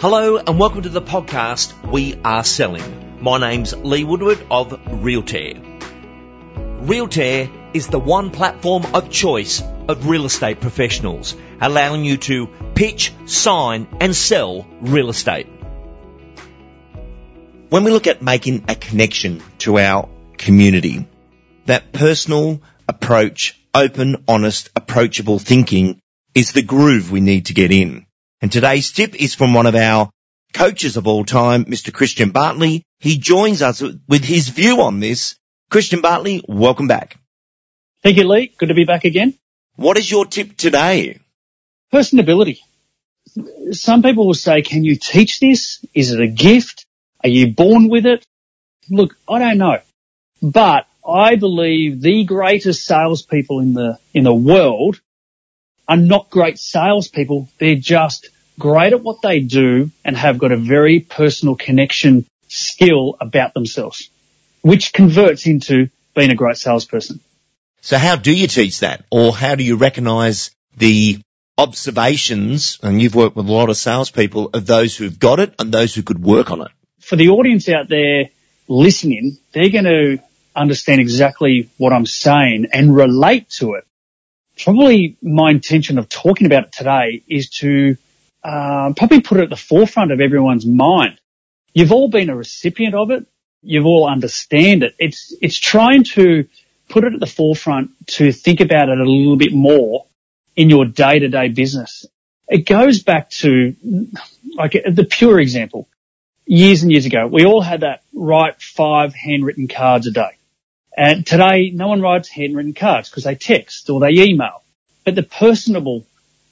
Hello and welcome to the podcast We Are Selling. My name's Lee Woodward of Realtair. Realtair is the one platform of choice of real estate professionals, allowing you to pitch, sign and sell real estate. When we look at making a connection to our community, that personal approach, open, honest, approachable thinking is the groove we need to get in. And today's tip is from one of our coaches of all time, Mr. Christian Bartley. He joins us with his view on this. Christian Bartley, welcome back. Thank you, Lee. Good to be back again. What is your tip today? Personability. Some people will say, can you teach this? Is it a gift? Are you born with it? Look, I don't know, but I believe the greatest salespeople in the, in the world are not great salespeople. They're just great at what they do and have got a very personal connection skill about themselves, which converts into being a great salesperson. So how do you teach that? Or how do you recognize the observations, and you've worked with a lot of salespeople, of those who've got it and those who could work on it? For the audience out there listening, they're going to understand exactly what I'm saying and relate to it probably my intention of talking about it today is to uh, probably put it at the forefront of everyone's mind. You've all been a recipient of it. You've all understand it. It's it's trying to put it at the forefront to think about it a little bit more in your day to day business. It goes back to like the pure example. Years and years ago, we all had that write five handwritten cards a day. And today, no one writes handwritten cards because they text or they email. But the personable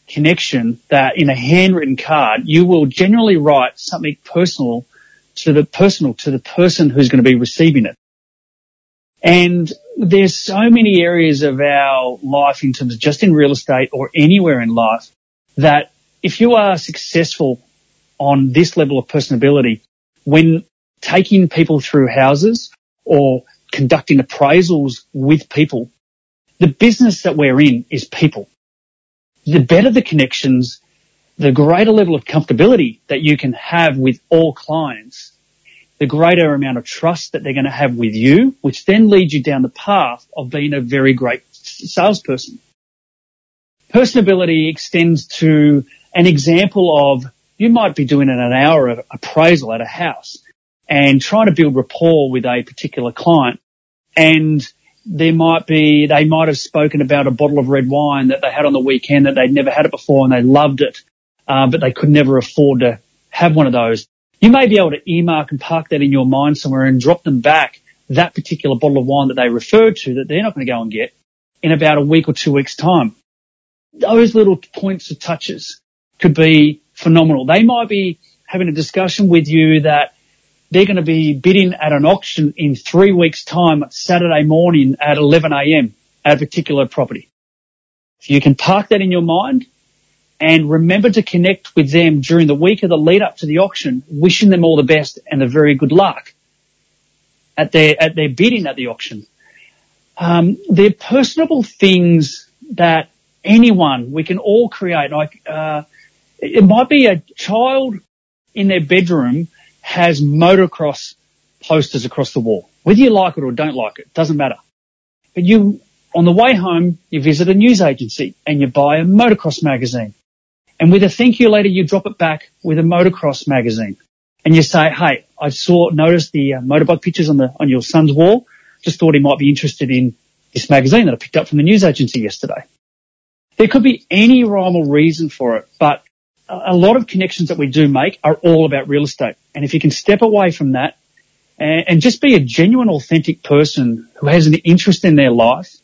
connection that in a handwritten card, you will generally write something personal to the personal to the person who's going to be receiving it. And there's so many areas of our life in terms of just in real estate or anywhere in life that if you are successful on this level of personability, when taking people through houses or conducting appraisals with people. The business that we're in is people. The better the connections, the greater level of comfortability that you can have with all clients, the greater amount of trust that they're going to have with you, which then leads you down the path of being a very great salesperson. Personability extends to an example of you might be doing an hour of appraisal at a house and trying to build rapport with a particular client. And there might be, they might have spoken about a bottle of red wine that they had on the weekend that they'd never had it before and they loved it, uh, but they could never afford to have one of those. You may be able to earmark and park that in your mind somewhere and drop them back that particular bottle of wine that they referred to that they're not going to go and get in about a week or two weeks time. Those little points of touches could be phenomenal. They might be having a discussion with you that they're going to be bidding at an auction in three weeks time, Saturday morning at 11 a.m. at a particular property. So you can park that in your mind and remember to connect with them during the week of the lead up to the auction, wishing them all the best and a very good luck at their, at their bidding at the auction. Um, they're personable things that anyone, we can all create. Like, uh, it might be a child in their bedroom has motocross posters across the wall. Whether you like it or don't like it, doesn't matter. But you, on the way home, you visit a news agency and you buy a motocross magazine. And with a thank you later, you drop it back with a motocross magazine. And you say, hey, I saw, noticed the uh, motorbike pictures on the, on your son's wall. Just thought he might be interested in this magazine that I picked up from the news agency yesterday. There could be any rhyme or reason for it, but a lot of connections that we do make are all about real estate. And if you can step away from that and, and, just be a genuine, authentic person who has an interest in their life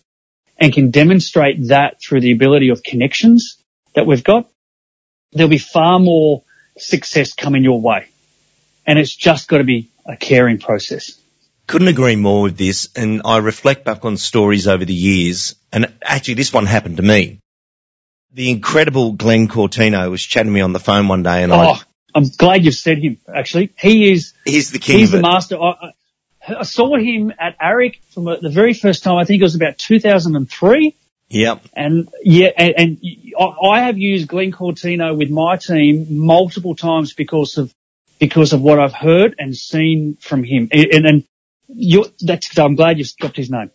and can demonstrate that through the ability of connections that we've got, there'll be far more success coming your way. And it's just got to be a caring process. Couldn't agree more with this. And I reflect back on stories over the years. And actually this one happened to me the incredible Glenn Cortino was chatting to me on the phone one day, and oh, I. I'm glad you've said him. Actually, he is. He's the king. He's the master. I, I, saw him at AREC from the very first time. I think it was about 2003. Yep. And yeah, and, and I have used Glenn Cortino with my team multiple times because of because of what I've heard and seen from him. And, and you that's I'm glad you've dropped his name.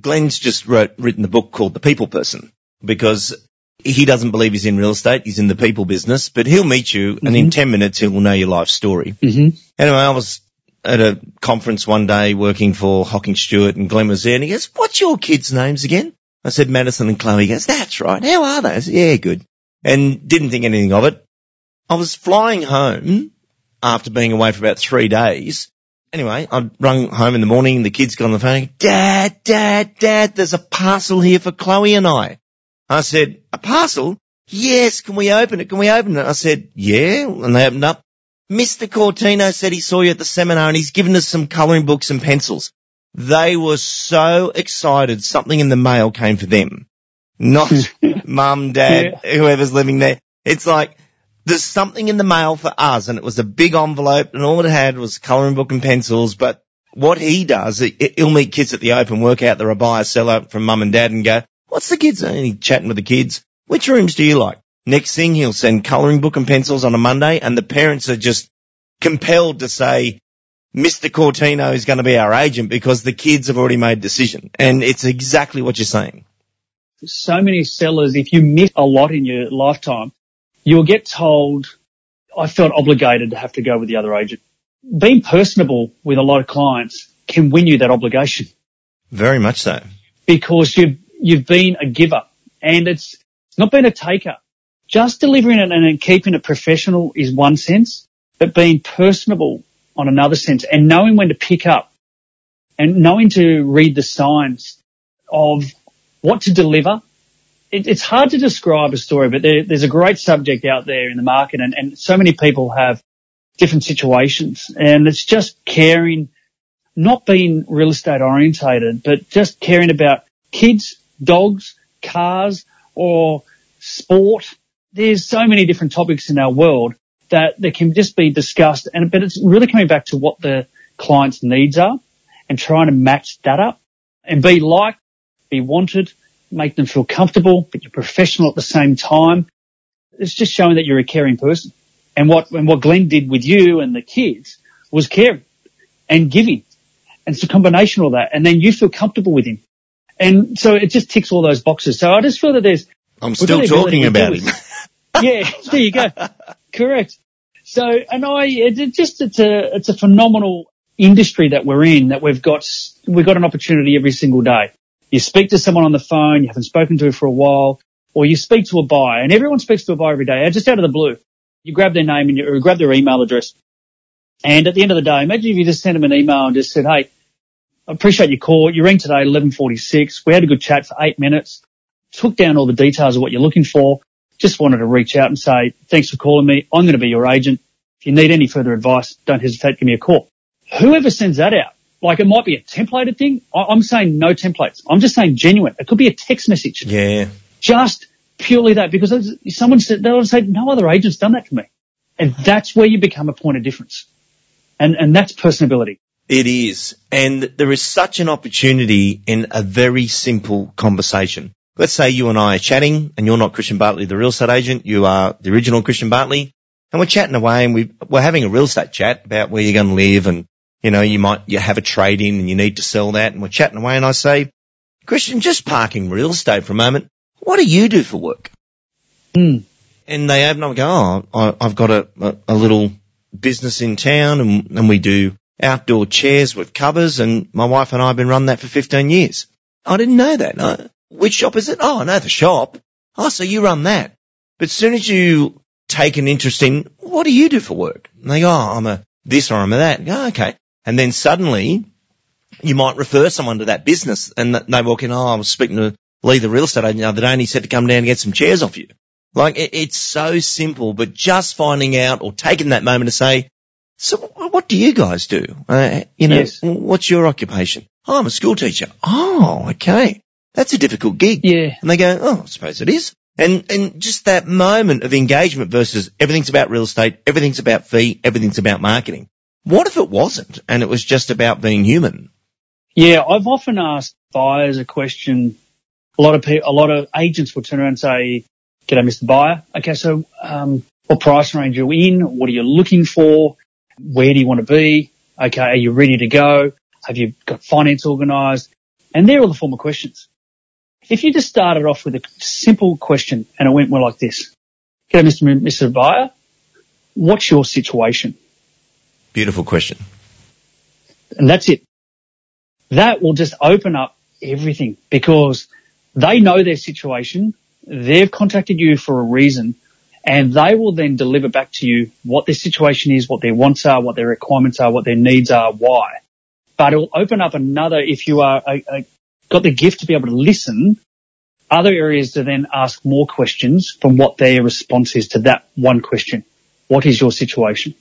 Glenn's just wrote written the book called The People Person because he doesn't believe he's in real estate. He's in the people business, but he'll meet you mm-hmm. and in mm-hmm. 10 minutes he'll know your life story. Mm-hmm. Anyway, I was at a conference one day working for Hocking Stuart and Glenn was there and he goes, what's your kids' names again? I said Madison and Chloe. He goes, that's right. How are they? Said, yeah, good. And didn't think anything of it. I was flying home after being away for about three days. Anyway, I rung home in the morning. The kids got on the phone. Dad, dad, dad, there's a parcel here for Chloe and I. I said, a parcel? Yes, can we open it? Can we open it? I said, yeah. And they opened up. Mr. Cortino said he saw you at the seminar and he's given us some colouring books and pencils. They were so excited something in the mail came for them. Not mum, dad, yeah. whoever's living there. It's like, there's something in the mail for us and it was a big envelope and all it had was colouring book and pencils, but what he does, he'll meet kids at the open, work out they're a buyer seller from mum and dad and go, what's the kids? And he's chatting with the kids. Which rooms do you like? Next thing he'll send colouring book and pencils on a Monday and the parents are just compelled to say, Mr. Cortino is going to be our agent because the kids have already made a decision. And it's exactly what you're saying. So many sellers, if you miss a lot in your lifetime, you'll get told, I felt obligated to have to go with the other agent. Being personable with a lot of clients can win you that obligation. Very much so. Because you've, you've been a giver and it's not been a taker. Just delivering it and keeping it professional is one sense, but being personable on another sense and knowing when to pick up and knowing to read the signs of what to deliver. It, it's hard to describe a story, but there, there's a great subject out there in the market and, and so many people have different situations and it's just caring, not being real estate orientated, but just caring about kids, dogs, cars or sport. There's so many different topics in our world that they can just be discussed and, but it's really coming back to what the client's needs are and trying to match that up and be liked, be wanted, make them feel comfortable, but you're professional at the same time. It's just showing that you're a caring person. And what, and what Glenn did with you and the kids was caring and giving. And it's a combination of all that. And then you feel comfortable with him. And so it just ticks all those boxes. So I just feel that there's. I'm still talking about him. yeah, there you go. Correct. So, and I, it just, it's a, it's a phenomenal industry that we're in that we've got, we've got an opportunity every single day. You speak to someone on the phone, you haven't spoken to for a while, or you speak to a buyer, and everyone speaks to a buyer every day, just out of the blue. You grab their name and you, or grab their email address. And at the end of the day, imagine if you just sent them an email and just said, Hey, appreciate your call. You rang today 1146. We had a good chat for eight minutes. Took down all the details of what you're looking for just wanted to reach out and say, thanks for calling me. I'm going to be your agent. If you need any further advice, don't hesitate to give me a call. Whoever sends that out, like it might be a templated thing. I'm saying no templates. I'm just saying genuine. It could be a text message. Yeah. Just purely that because someone said, they'll say, no other agent's done that for me. And that's where you become a point of difference. And, and that's personability. It is. And there is such an opportunity in a very simple conversation let's say you and I are chatting and you're not Christian Bartley, the real estate agent. You are the original Christian Bartley and we're chatting away and we, we're having a real estate chat about where you're going to live and, you know, you might, you have a trade in and you need to sell that and we're chatting away and I say, Christian, just parking real estate for a moment. What do you do for work? Mm. And they open up and go, oh, I, have got a, a, a, little business in town and, and we do outdoor chairs with covers and my wife and I have been running that for 15 years. I didn't know that. I, which shop is it? Oh, I know the shop. Oh, so you run that. But as soon as you take an interest in, what do you do for work? And they go, oh, I'm a this or I'm a that. Go, okay. And then suddenly you might refer someone to that business and they walk in, oh, I was speaking to Lee, the real estate agent the other day and he said to come down and get some chairs off you. Like it, it's so simple, but just finding out or taking that moment to say, so what do you guys do? Uh, you know, yes. what's your occupation? Oh, I'm a school teacher. Oh, okay. That's a difficult gig. Yeah. And they go, oh, I suppose it is. And, and just that moment of engagement versus everything's about real estate, everything's about fee, everything's about marketing. What if it wasn't and it was just about being human? Yeah, I've often asked buyers a question a lot of people, a lot of agents will turn around and say, "G'day, Mr. Buyer. Okay, so um, what price range are you in? What are you looking for? Where do you want to be? Okay, are you ready to go? Have you got finance organized? And they're all the formal questions. If you just started off with a simple question and it went more like this, "G'day, Mr. Mr. Buyer. What's your situation?" Beautiful question. And that's it. That will just open up everything because they know their situation. They've contacted you for a reason and they will then deliver back to you what their situation is, what their wants are, what their requirements are, what their needs are, why. But it will open up another, if you are a, a, got the gift to be able to listen, other areas to then ask more questions from what their response is to that one question. What is your situation?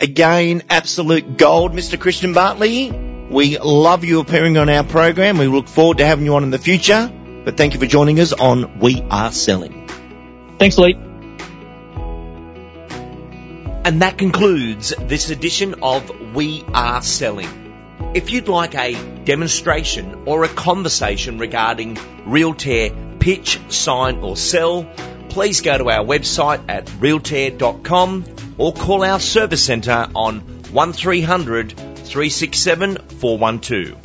Again, absolute gold, Mr. Christian Bartley. We love you appearing on our program. We look forward to having you on in the future. But thank you for joining us on We Are Selling. Thanks, Lee. And that concludes this edition of We Are Selling. If you'd like a demonstration or a conversation regarding Realtair pitch, sign or sell, please go to our website at realtair.com or call our service centre on 1300 367 412.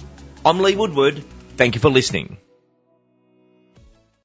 I'm Lee Woodward. Thank you for listening.